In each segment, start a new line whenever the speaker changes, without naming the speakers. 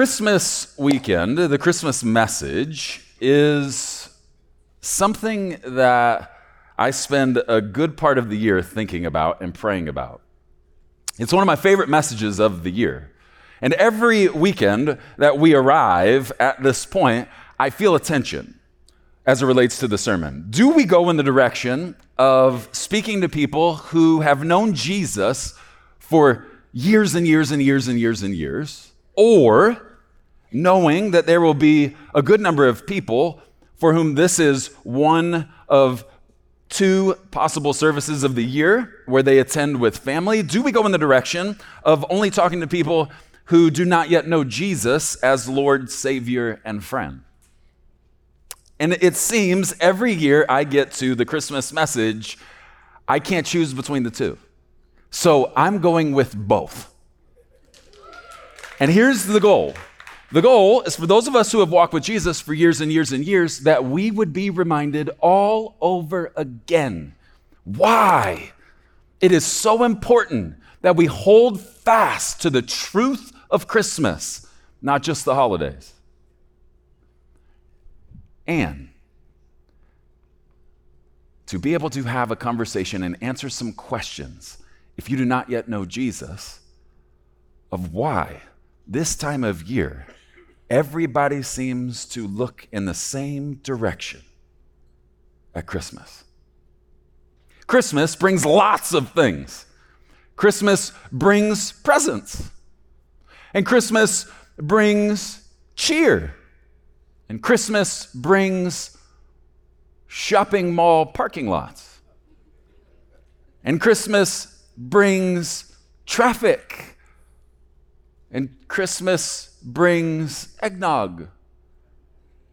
Christmas weekend, the Christmas message, is something that I spend a good part of the year thinking about and praying about. It's one of my favorite messages of the year. And every weekend that we arrive at this point, I feel a tension as it relates to the sermon. Do we go in the direction of speaking to people who have known Jesus for years and years and years and years and years? or knowing that there will be a good number of people for whom this is one of two possible services of the year where they attend with family? Do we go in the direction of only talking to people who do not yet know Jesus as Lord, Savior, and friend? And it seems every year I get to the Christmas message, I can't choose between the two. So I'm going with both. And here's the goal the goal is for those of us who have walked with Jesus for years and years and years that we would be reminded all over again why it is so important that we hold fast to the truth of Christmas, not just the holidays. And to be able to have a conversation and answer some questions, if you do not yet know Jesus, of why this time of year, everybody seems to look in the same direction at Christmas. Christmas brings lots of things. Christmas brings presents. And Christmas brings cheer. And Christmas brings shopping mall parking lots. And Christmas brings traffic and Christmas brings eggnog.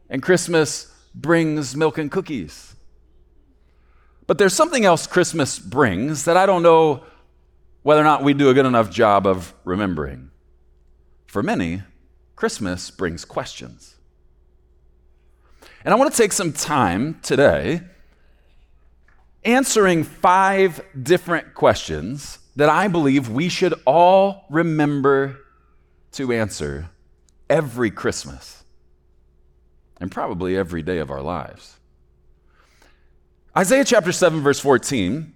And Christmas brings milk and cookies. But there's something else Christmas brings that I don't know whether or not we do a good enough job of remembering. For many, Christmas brings questions. And I want to take some time today answering five different questions that I believe we should all remember to answer every Christmas and probably every day of our lives. Isaiah chapter 7, verse 14.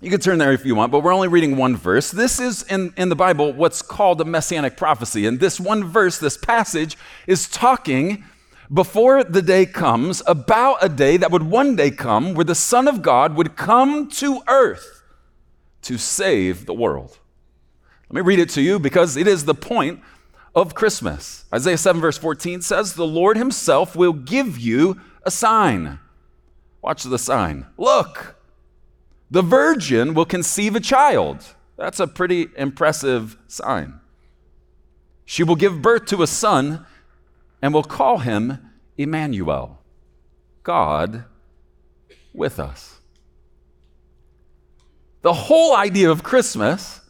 You can turn there if you want, but we're only reading one verse. This is in, in the Bible what's called a messianic prophecy. And this one verse, this passage, is talking before the day comes about a day that would one day come where the Son of God would come to earth to save the world. Let me read it to you because it is the point of Christmas. Isaiah 7, verse 14 says, The Lord Himself will give you a sign. Watch the sign. Look, the virgin will conceive a child. That's a pretty impressive sign. She will give birth to a son and will call him Emmanuel, God with us. The whole idea of Christmas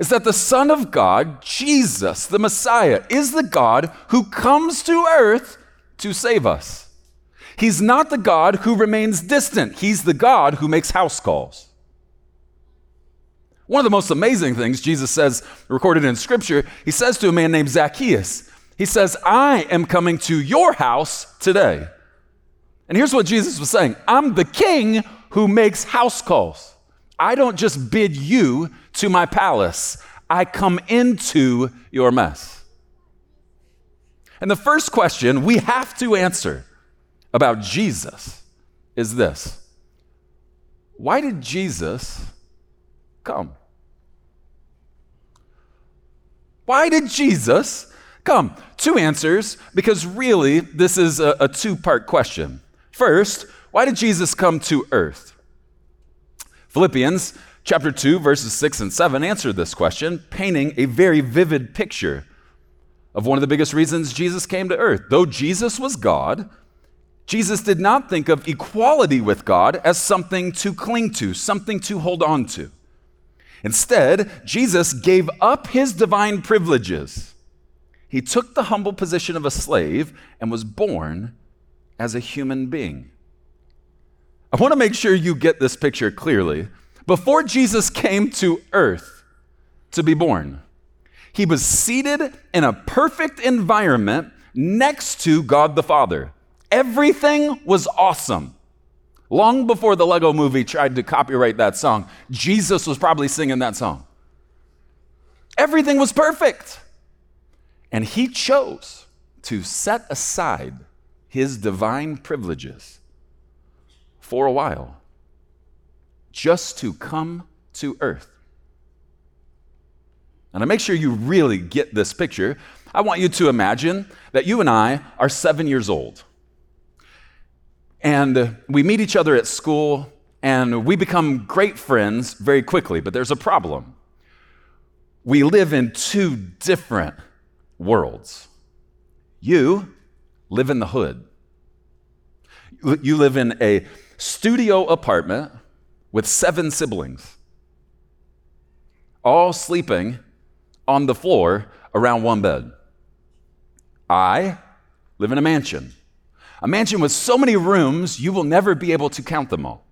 is that the Son of God, Jesus, the Messiah, is the God who comes to earth to save us. He's not the God who remains distant, He's the God who makes house calls. One of the most amazing things Jesus says, recorded in Scripture, he says to a man named Zacchaeus, He says, I am coming to your house today. And here's what Jesus was saying I'm the king who makes house calls. I don't just bid you to my palace, I come into your mess. And the first question we have to answer about Jesus is this Why did Jesus come? Why did Jesus come? Two answers, because really this is a, a two part question. First, why did Jesus come to earth? Philippians chapter 2, verses 6 and 7 answer this question, painting a very vivid picture of one of the biggest reasons Jesus came to earth. Though Jesus was God, Jesus did not think of equality with God as something to cling to, something to hold on to. Instead, Jesus gave up his divine privileges. He took the humble position of a slave and was born as a human being. I want to make sure you get this picture clearly. Before Jesus came to earth to be born, He was seated in a perfect environment next to God the Father. Everything was awesome. Long before the Lego movie tried to copyright that song, Jesus was probably singing that song. Everything was perfect. And he chose to set aside his divine privileges for a while just to come to earth. And to make sure you really get this picture, I want you to imagine that you and I are seven years old. And we meet each other at school and we become great friends very quickly, but there's a problem. We live in two different worlds. You live in the hood. You live in a studio apartment with seven siblings, all sleeping on the floor around one bed. I live in a mansion, a mansion with so many rooms you will never be able to count them all.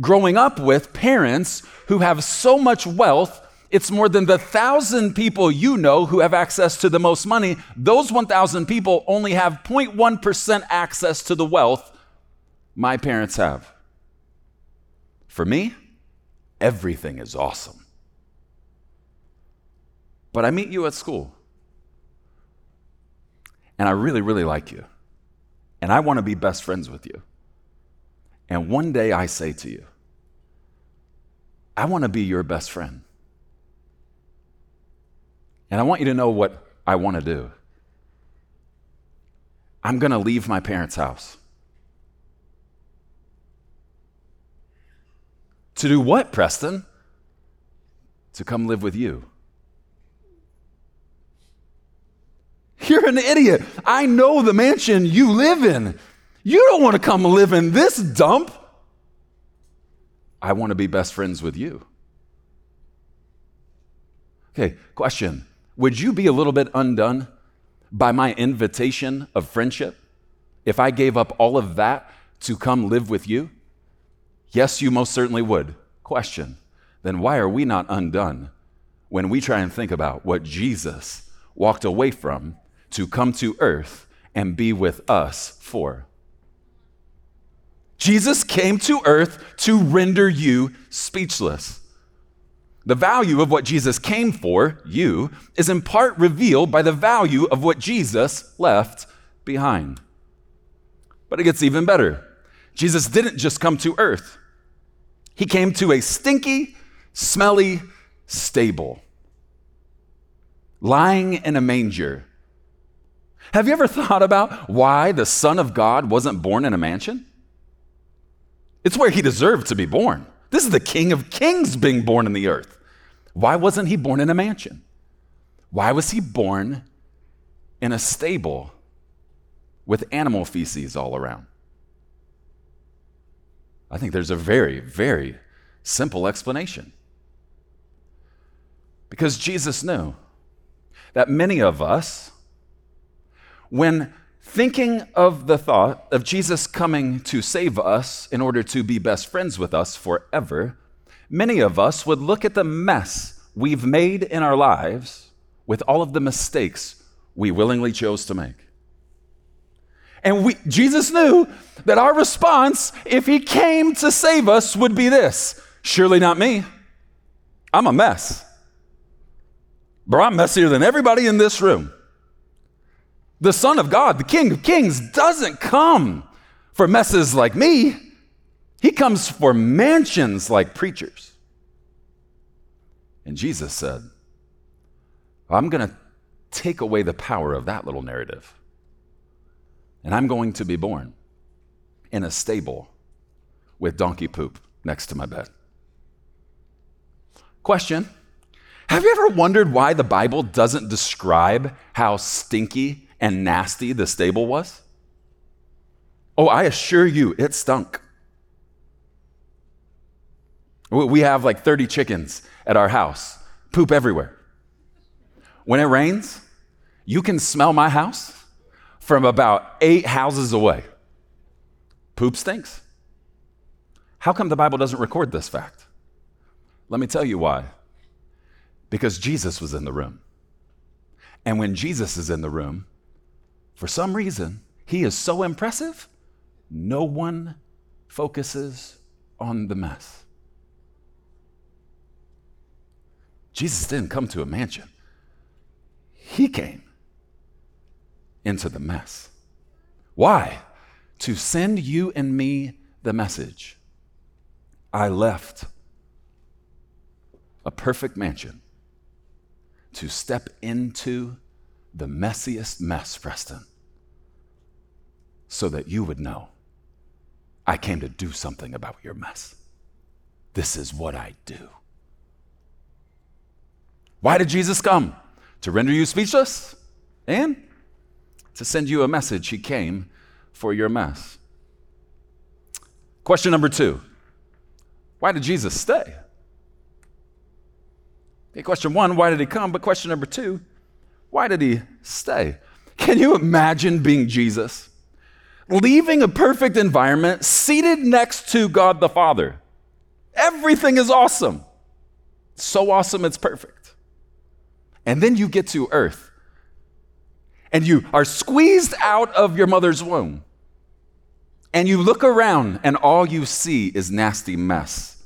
Growing up with parents who have so much wealth, it's more than the thousand people you know who have access to the most money. Those 1,000 people only have 0.1% access to the wealth my parents have. For me, everything is awesome. But I meet you at school, and I really, really like you, and I want to be best friends with you. And one day I say to you, I want to be your best friend. And I want you to know what I want to do. I'm going to leave my parents' house. To do what, Preston? To come live with you. You're an idiot. I know the mansion you live in. You don't want to come live in this dump. I want to be best friends with you. Okay, question. Would you be a little bit undone by my invitation of friendship if I gave up all of that to come live with you? Yes, you most certainly would. Question then why are we not undone when we try and think about what Jesus walked away from to come to earth and be with us for? Jesus came to earth to render you speechless. The value of what Jesus came for, you, is in part revealed by the value of what Jesus left behind. But it gets even better. Jesus didn't just come to earth, he came to a stinky, smelly stable, lying in a manger. Have you ever thought about why the Son of God wasn't born in a mansion? It's where he deserved to be born. This is the King of Kings being born in the earth. Why wasn't he born in a mansion? Why was he born in a stable with animal feces all around? I think there's a very, very simple explanation. Because Jesus knew that many of us, when thinking of the thought of Jesus coming to save us in order to be best friends with us forever, many of us would look at the mess we've made in our lives with all of the mistakes we willingly chose to make. And we, Jesus knew that our response, if he came to save us, would be this Surely not me. I'm a mess. Bro, I'm messier than everybody in this room. The Son of God, the King of Kings, doesn't come for messes like me. He comes for mansions like preachers. And Jesus said, I'm going to take away the power of that little narrative and I'm going to be born in a stable with donkey poop next to my bed. Question Have you ever wondered why the Bible doesn't describe how stinky and nasty the stable was? Oh, I assure you, it stunk. We have like 30 chickens at our house, poop everywhere. When it rains, you can smell my house from about eight houses away. Poop stinks. How come the Bible doesn't record this fact? Let me tell you why. Because Jesus was in the room. And when Jesus is in the room, for some reason, he is so impressive, no one focuses on the mess. Jesus didn't come to a mansion, he came into the mess. Why? To send you and me the message. I left a perfect mansion to step into the messiest mess, Preston, so that you would know I came to do something about your mess. This is what I do. Why did Jesus come? To render you speechless and to send you a message. He came for your mess. Question number two Why did Jesus stay? Okay, question one, why did he come? But question number two, why did he stay? Can you imagine being Jesus? Leaving a perfect environment, seated next to God the Father. Everything is awesome. So awesome, it's perfect. And then you get to earth and you are squeezed out of your mother's womb. And you look around, and all you see is nasty mess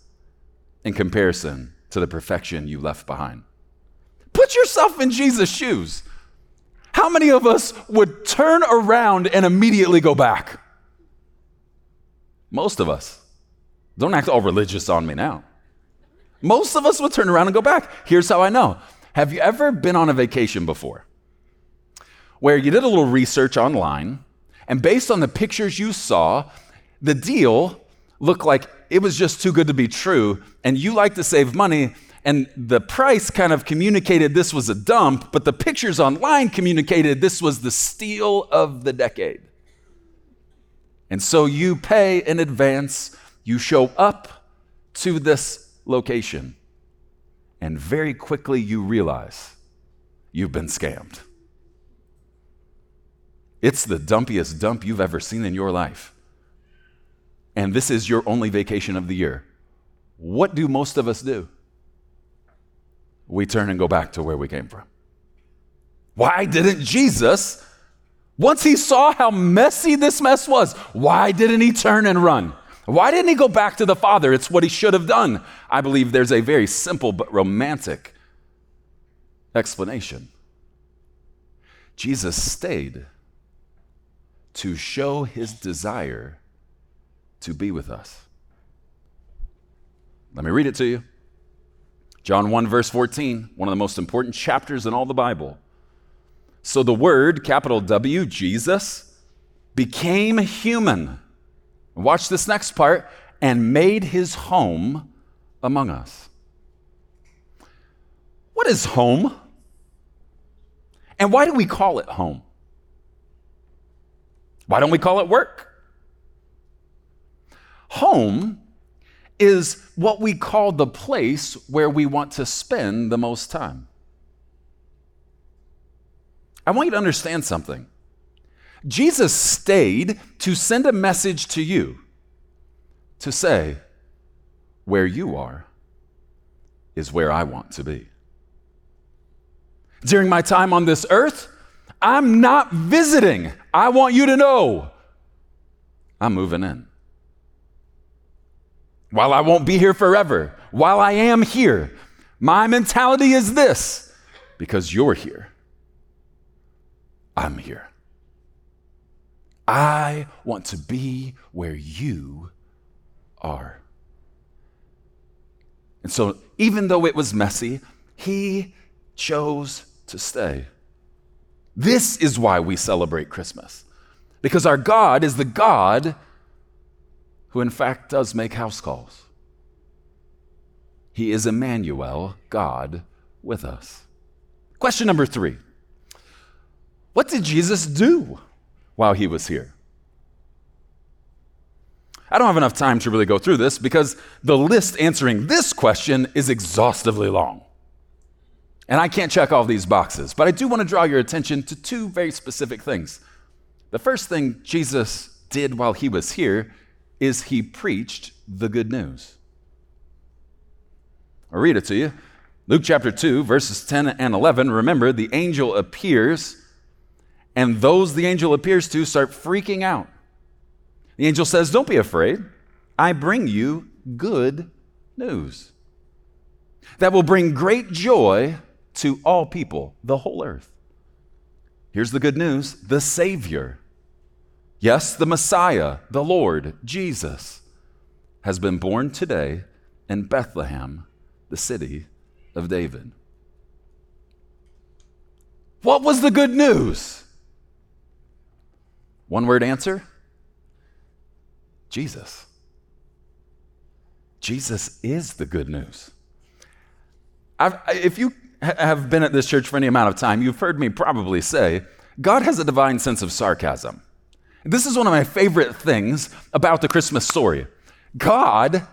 in comparison to the perfection you left behind. Put yourself in Jesus' shoes. How many of us would turn around and immediately go back? Most of us. Don't act all religious on me now. Most of us would turn around and go back. Here's how I know. Have you ever been on a vacation before? Where you did a little research online, and based on the pictures you saw, the deal looked like it was just too good to be true, and you like to save money, and the price kind of communicated this was a dump, but the pictures online communicated this was the steal of the decade. And so you pay in advance, you show up to this location, and very quickly you realize you've been scammed. It's the dumpiest dump you've ever seen in your life. And this is your only vacation of the year. What do most of us do? We turn and go back to where we came from. Why didn't Jesus, once he saw how messy this mess was, why didn't he turn and run? Why didn't he go back to the Father? It's what he should have done. I believe there's a very simple but romantic explanation. Jesus stayed to show his desire to be with us. Let me read it to you. John 1, verse 14, one of the most important chapters in all the Bible. So the Word, capital W, Jesus, became human. Watch this next part and made his home among us. What is home? And why do we call it home? Why don't we call it work? Home is what we call the place where we want to spend the most time. I want you to understand something. Jesus stayed to send a message to you to say, where you are is where I want to be. During my time on this earth, I'm not visiting. I want you to know I'm moving in. While I won't be here forever, while I am here, my mentality is this because you're here, I'm here. I want to be where you are. And so, even though it was messy, he chose to stay. This is why we celebrate Christmas. Because our God is the God who, in fact, does make house calls. He is Emmanuel, God with us. Question number three What did Jesus do while he was here? I don't have enough time to really go through this because the list answering this question is exhaustively long. And I can't check all these boxes, but I do want to draw your attention to two very specific things. The first thing Jesus did while he was here is he preached the good news. I'll read it to you. Luke chapter 2, verses 10 and 11, remember the angel appears, and those the angel appears to start freaking out. The angel says, Don't be afraid. I bring you good news that will bring great joy to all people, the whole earth. Here's the good news the Savior, yes, the Messiah, the Lord, Jesus, has been born today in Bethlehem, the city of David. What was the good news? One word answer Jesus. Jesus is the good news. I've, if you have been at this church for any amount of time, you've heard me probably say, God has a divine sense of sarcasm. This is one of my favorite things about the Christmas story. God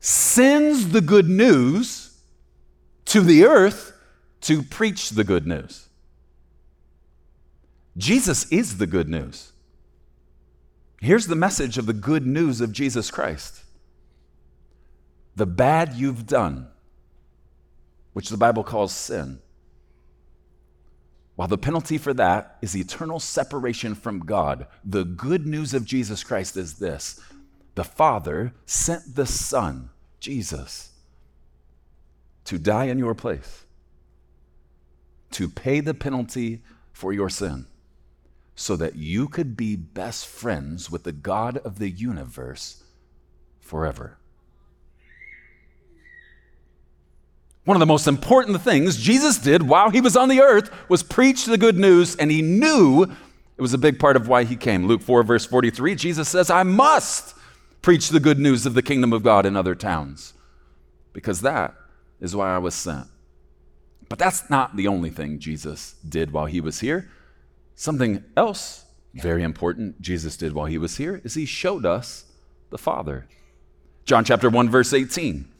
sends the good news to the earth to preach the good news. Jesus is the good news. Here's the message of the good news of Jesus Christ the bad you've done, which the Bible calls sin, while the penalty for that is eternal separation from God, the good news of Jesus Christ is this the Father sent the Son, Jesus, to die in your place, to pay the penalty for your sin, so that you could be best friends with the God of the universe forever. One of the most important things Jesus did while he was on the earth was preach the good news, and he knew it was a big part of why he came. Luke 4, verse 43, Jesus says, I must preach the good news of the kingdom of God in other towns, because that is why I was sent. But that's not the only thing Jesus did while he was here. Something else very important Jesus did while he was here is he showed us the Father. John chapter 1 verse 18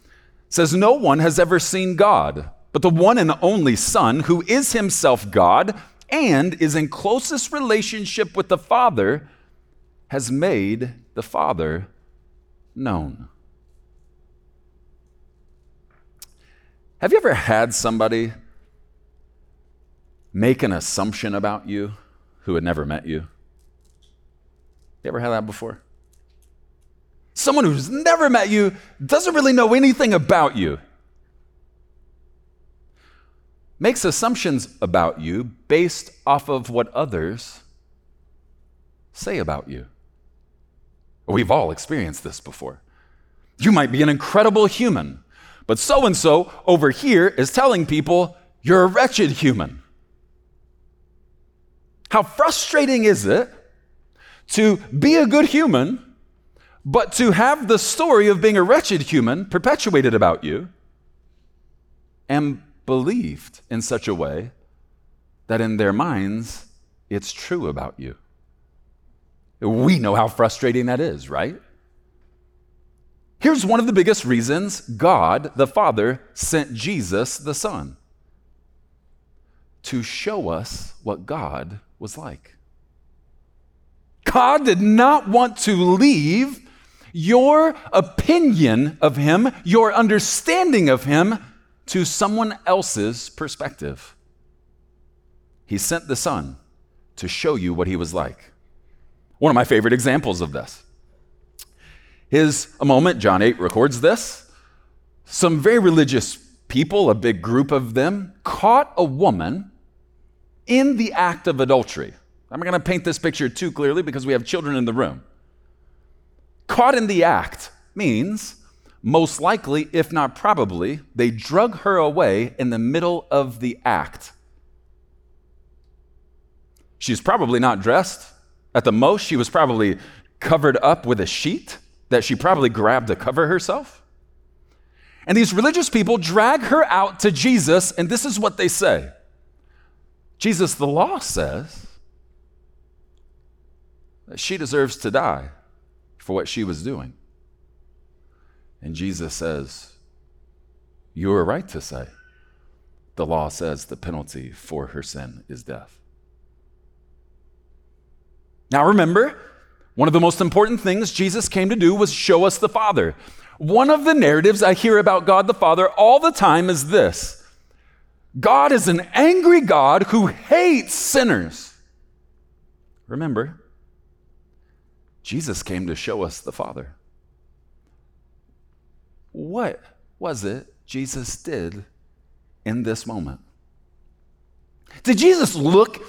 says no one has ever seen God, but the one and only Son who is himself God and is in closest relationship with the Father has made the Father known. Have you ever had somebody make an assumption about you who had never met you? You ever had that before? Someone who's never met you doesn't really know anything about you. Makes assumptions about you based off of what others say about you. We've all experienced this before. You might be an incredible human but so and so over here is telling people, you're a wretched human. How frustrating is it to be a good human, but to have the story of being a wretched human perpetuated about you and believed in such a way that in their minds it's true about you? We know how frustrating that is, right? Here's one of the biggest reasons God, the Father, sent Jesus, the Son, to show us what God was like. God did not want to leave your opinion of Him, your understanding of Him, to someone else's perspective. He sent the Son to show you what He was like. One of my favorite examples of this is a moment, John 8 records this. Some very religious people, a big group of them, caught a woman in the act of adultery. I'm going to paint this picture too clearly because we have children in the room. Caught in the act means most likely, if not probably, they drug her away in the middle of the act. She's probably not dressed. At the most, she was probably covered up with a sheet that she probably grabbed to cover herself. And these religious people drag her out to Jesus, and this is what they say Jesus, the law says that she deserves to die for what she was doing. And Jesus says, You are right to say. The law says the penalty for her sin is death. Now remember, one of the most important things Jesus came to do was show us the Father. One of the narratives I hear about God the Father all the time is this God is an angry God who hates sinners. Remember, Jesus came to show us the Father. What was it Jesus did in this moment? Did Jesus look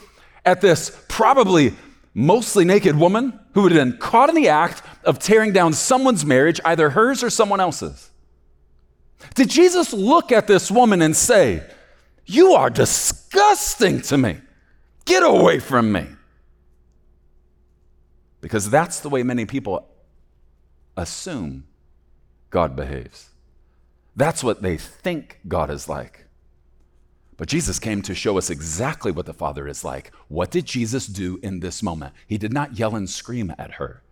at this probably mostly naked woman who had been caught in the act of tearing down someone's marriage, either hers or someone else's? Did Jesus look at this woman and say, you are disgusting to me. Get away from me. Because that's the way many people assume God behaves. That's what they think God is like. But Jesus came to show us exactly what the Father is like. What did Jesus do in this moment? He did not yell and scream at her.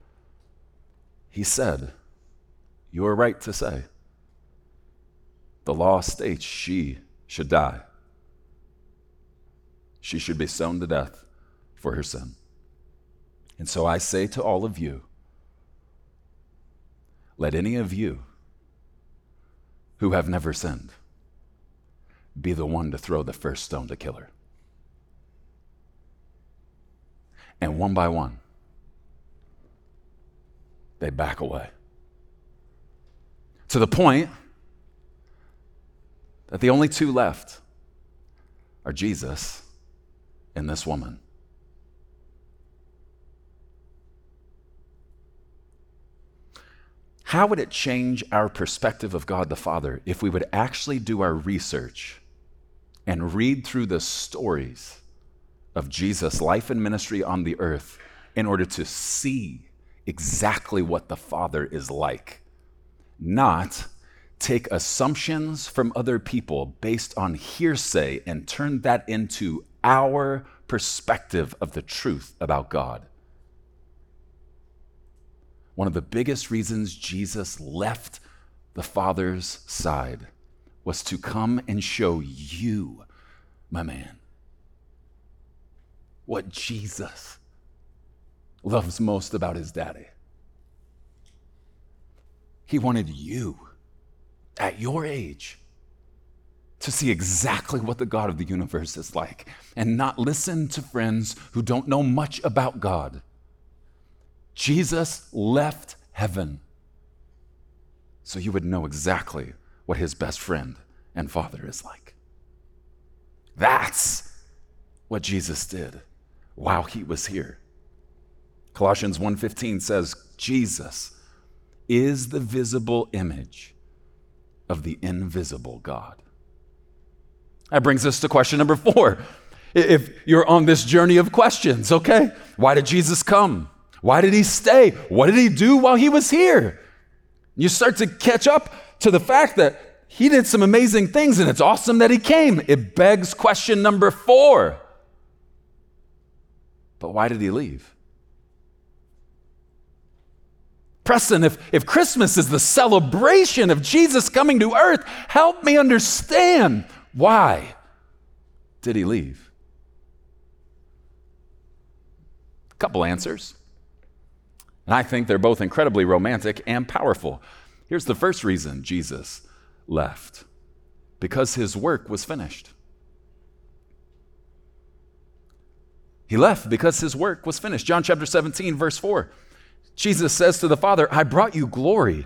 He said, You are right to say. The law states she should die she should be stoned to death for her sin. And so I say to all of you, let any of you who have never sinned be the one to throw the first stone to kill her. And one by one, they back away. To the point that the only two left are Jesus and this woman. How would it change our perspective of God the Father if we would actually do our research and read through the stories of Jesus' life and ministry on the earth in order to see exactly what the Father is like? Not take assumptions from other people based on hearsay and turn that into our perspective of the truth about God. One of the biggest reasons Jesus left the Father's side was to come and show you, my man, what Jesus loves most about his daddy. He wanted you at your age to see exactly what the God of the universe is like and not listen to friends who don't know much about God. Jesus left heaven so you would know exactly what his best friend and father is like. That's what Jesus did while he was here. Colossians 1:15 says Jesus is the visible image of the invisible God. That brings us to question number four. If you're on this journey of questions, okay, why did Jesus come? Why did he stay? What did he do while he was here? You start to catch up to the fact that he did some amazing things and it's awesome that he came. It begs question number four. But why did he leave? Preston, if, if Christmas is the celebration of Jesus coming to earth, help me understand why did he leave? A couple answers. And I think they're both incredibly romantic and powerful. Here's the first reason Jesus left because his work was finished. He left because his work was finished. John chapter 17, verse 4. Jesus says to the Father, I brought you glory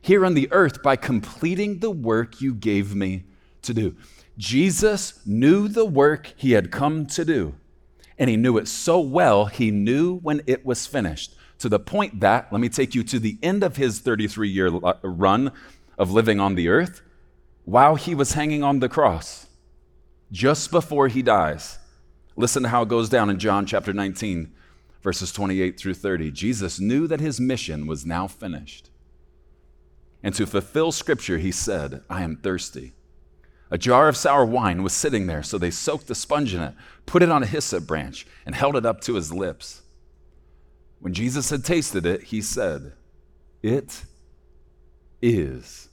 here on the earth by completing the work you gave me to do. Jesus knew the work he had come to do, and he knew it so well, he knew when it was finished. To the point that, let me take you to the end of his 33 year run of living on the earth, while he was hanging on the cross, just before he dies. Listen to how it goes down in John chapter 19, verses 28 through 30. Jesus knew that his mission was now finished. And to fulfill scripture, he said, I am thirsty. A jar of sour wine was sitting there, so they soaked a sponge in it, put it on a hyssop branch, and held it up to his lips. When Jesus had tasted it, he said, It is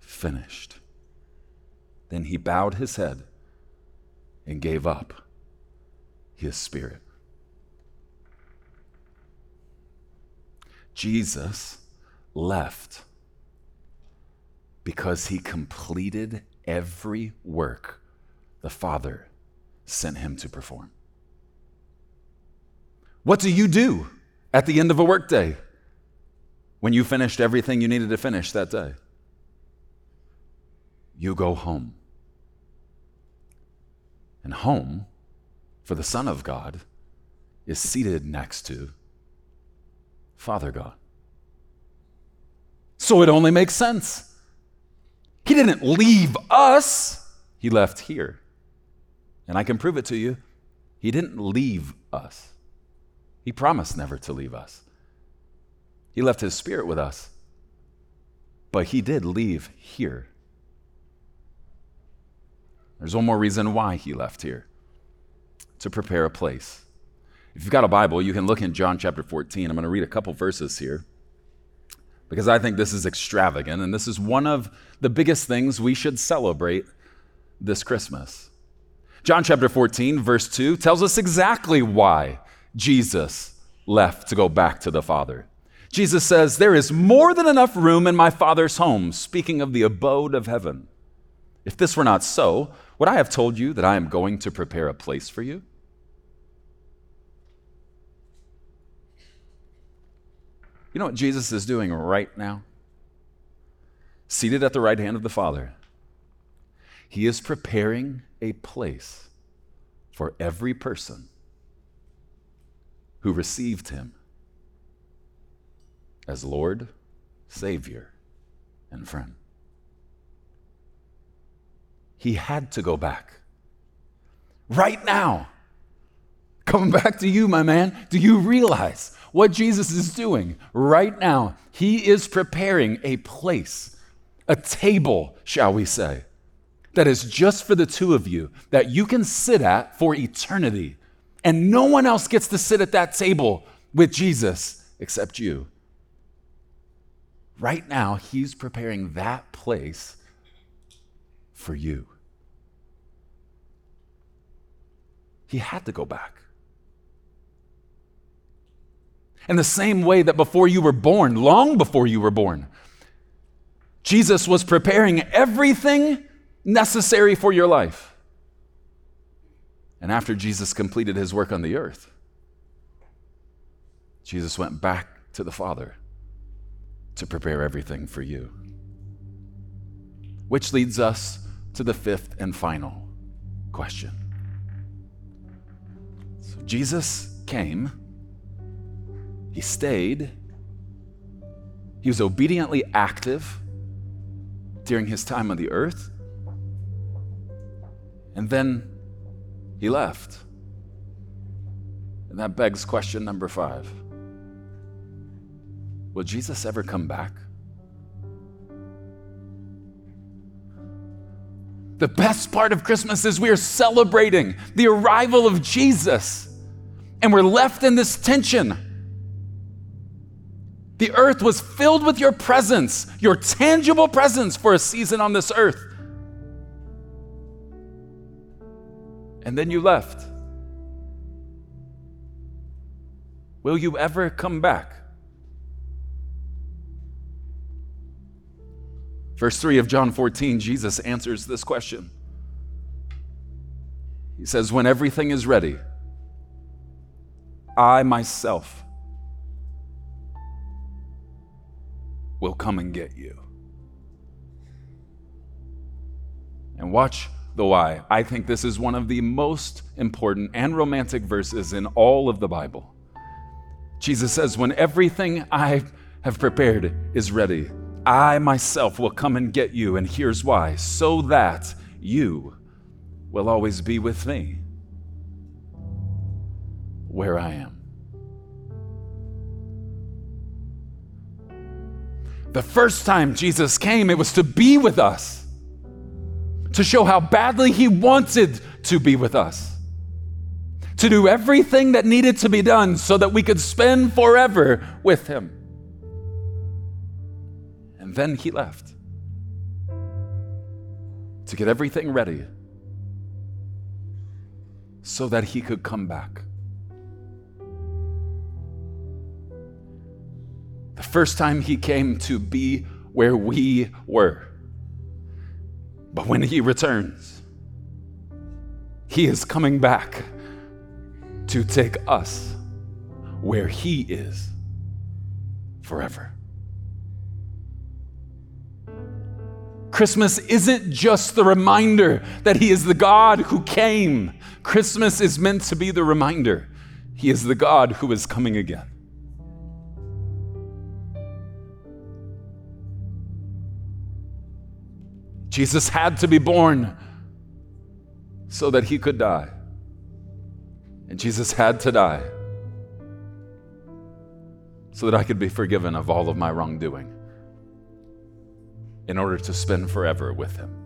finished. Then he bowed his head and gave up his spirit. Jesus left because he completed every work the Father sent him to perform. What do you do at the end of a workday when you finished everything you needed to finish that day? You go home. And home, for the Son of God, is seated next to Father God. So it only makes sense. He didn't leave us, He left here. And I can prove it to you. He didn't leave us, He promised never to leave us. He left His Spirit with us, but He did leave here. There's one more reason why He left here to prepare a place. If you've got a Bible, you can look in John chapter 14. I'm going to read a couple verses here because I think this is extravagant and this is one of the biggest things we should celebrate this Christmas. John chapter 14, verse 2 tells us exactly why Jesus left to go back to the Father. Jesus says, There is more than enough room in my Father's home, speaking of the abode of heaven. If this were not so, would I have told you that I am going to prepare a place for you? You know what Jesus is doing right now? Seated at the right hand of the Father, He is preparing a place for every person who received Him as Lord, Savior, and friend. He had to go back. Right now. Coming back to you, my man. Do you realize what Jesus is doing right now. He is preparing a place, a table, shall we say, that is just for the two of you, that you can sit at for eternity. And no one else gets to sit at that table with Jesus except you. Right now, He's preparing that place for you. He had to go back. In the same way that before you were born, long before you were born, Jesus was preparing everything necessary for your life. And after Jesus completed his work on the earth, Jesus went back to the Father to prepare everything for you. Which leads us to the fifth and final question. So Jesus came he stayed. He was obediently active during his time on the earth. And then he left. And that begs question number five Will Jesus ever come back? The best part of Christmas is we are celebrating the arrival of Jesus. And we're left in this tension. The earth was filled with your presence, your tangible presence for a season on this earth. And then you left. Will you ever come back? Verse 3 of John 14, Jesus answers this question. He says, When everything is ready, I myself will come and get you. And watch the why. I think this is one of the most important and romantic verses in all of the Bible. Jesus says, When everything I have prepared is ready, I myself will come and get you. And here's why so that you will always be with me where I am. The first time Jesus came, it was to be with us, to show how badly he wanted to be with us, to do everything that needed to be done so that we could spend forever with him. And then he left to get everything ready so that he could come back. The first time he came to be where we were. But when he returns, He is coming back to take us where He is forever. Christmas isn't just the reminder that He is the God who came. Christmas is meant to be the reminder He is the God who is coming again. Jesus had to be born so that He could die. And Jesus had to die so that I could be forgiven of all of my wrongdoing in order to spend forever with him.